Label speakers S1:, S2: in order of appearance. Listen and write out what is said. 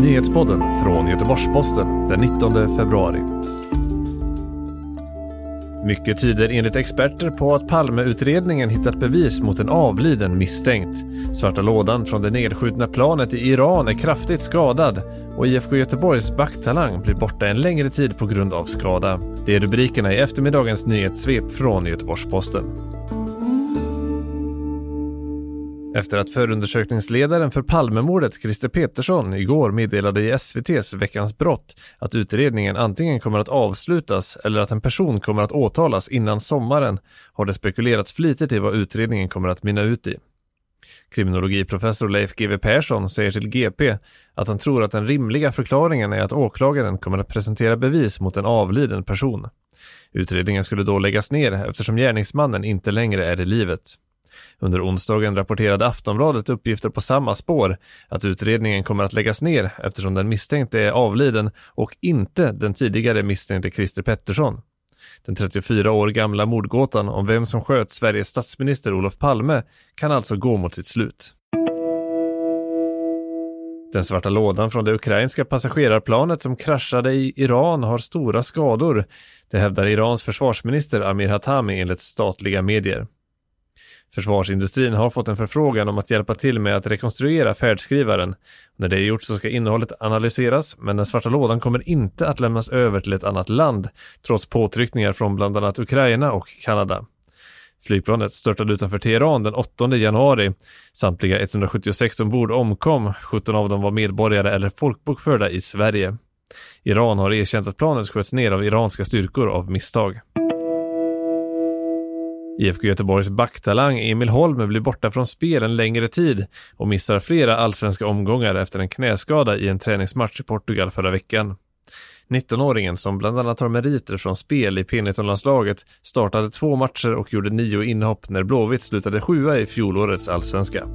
S1: Nyhetspodden från Göteborgs-Posten den 19 februari. Mycket tyder enligt experter på att Palmeutredningen hittat bevis mot en avliden misstänkt. Svarta lådan från det nedskjutna planet i Iran är kraftigt skadad och IFK Göteborgs backtalang blir borta en längre tid på grund av skada. Det är rubrikerna i eftermiddagens nyhetssvep från Göteborgs-Posten. Efter att förundersökningsledaren för Palmemordet, Christer Petersson, igår meddelade i SVTs Veckans brott att utredningen antingen kommer att avslutas eller att en person kommer att åtalas innan sommaren har det spekulerats flitigt i vad utredningen kommer att mynna ut i. Kriminologiprofessor Leif GW Persson säger till GP att han tror att den rimliga förklaringen är att åklagaren kommer att presentera bevis mot en avliden person. Utredningen skulle då läggas ner eftersom gärningsmannen inte längre är i livet. Under onsdagen rapporterade Aftonbladet uppgifter på samma spår, att utredningen kommer att läggas ner eftersom den misstänkte är avliden och inte den tidigare misstänkte Christer Pettersson. Den 34 år gamla mordgåtan om vem som sköt Sveriges statsminister Olof Palme kan alltså gå mot sitt slut. Den svarta lådan från det ukrainska passagerarplanet som kraschade i Iran har stora skador. Det hävdar Irans försvarsminister Amir Hatami enligt statliga medier. Försvarsindustrin har fått en förfrågan om att hjälpa till med att rekonstruera färdskrivaren. När det är gjort så ska innehållet analyseras, men den svarta lådan kommer inte att lämnas över till ett annat land, trots påtryckningar från bland annat Ukraina och Kanada. Flygplanet störtade utanför Teheran den 8 januari. Samtliga 176 ombord omkom, 17 av dem var medborgare eller folkbokförda i Sverige. Iran har erkänt att planet sköts ner av iranska styrkor av misstag. IFK Göteborgs backtalang Emil Holm blir borta från spel en längre tid och missar flera allsvenska omgångar efter en knäskada i en träningsmatch i Portugal förra veckan. 19-åringen som bland annat har meriter från spel i P19-landslaget startade två matcher och gjorde nio inhopp när Blåvitt slutade sjua i fjolårets allsvenska.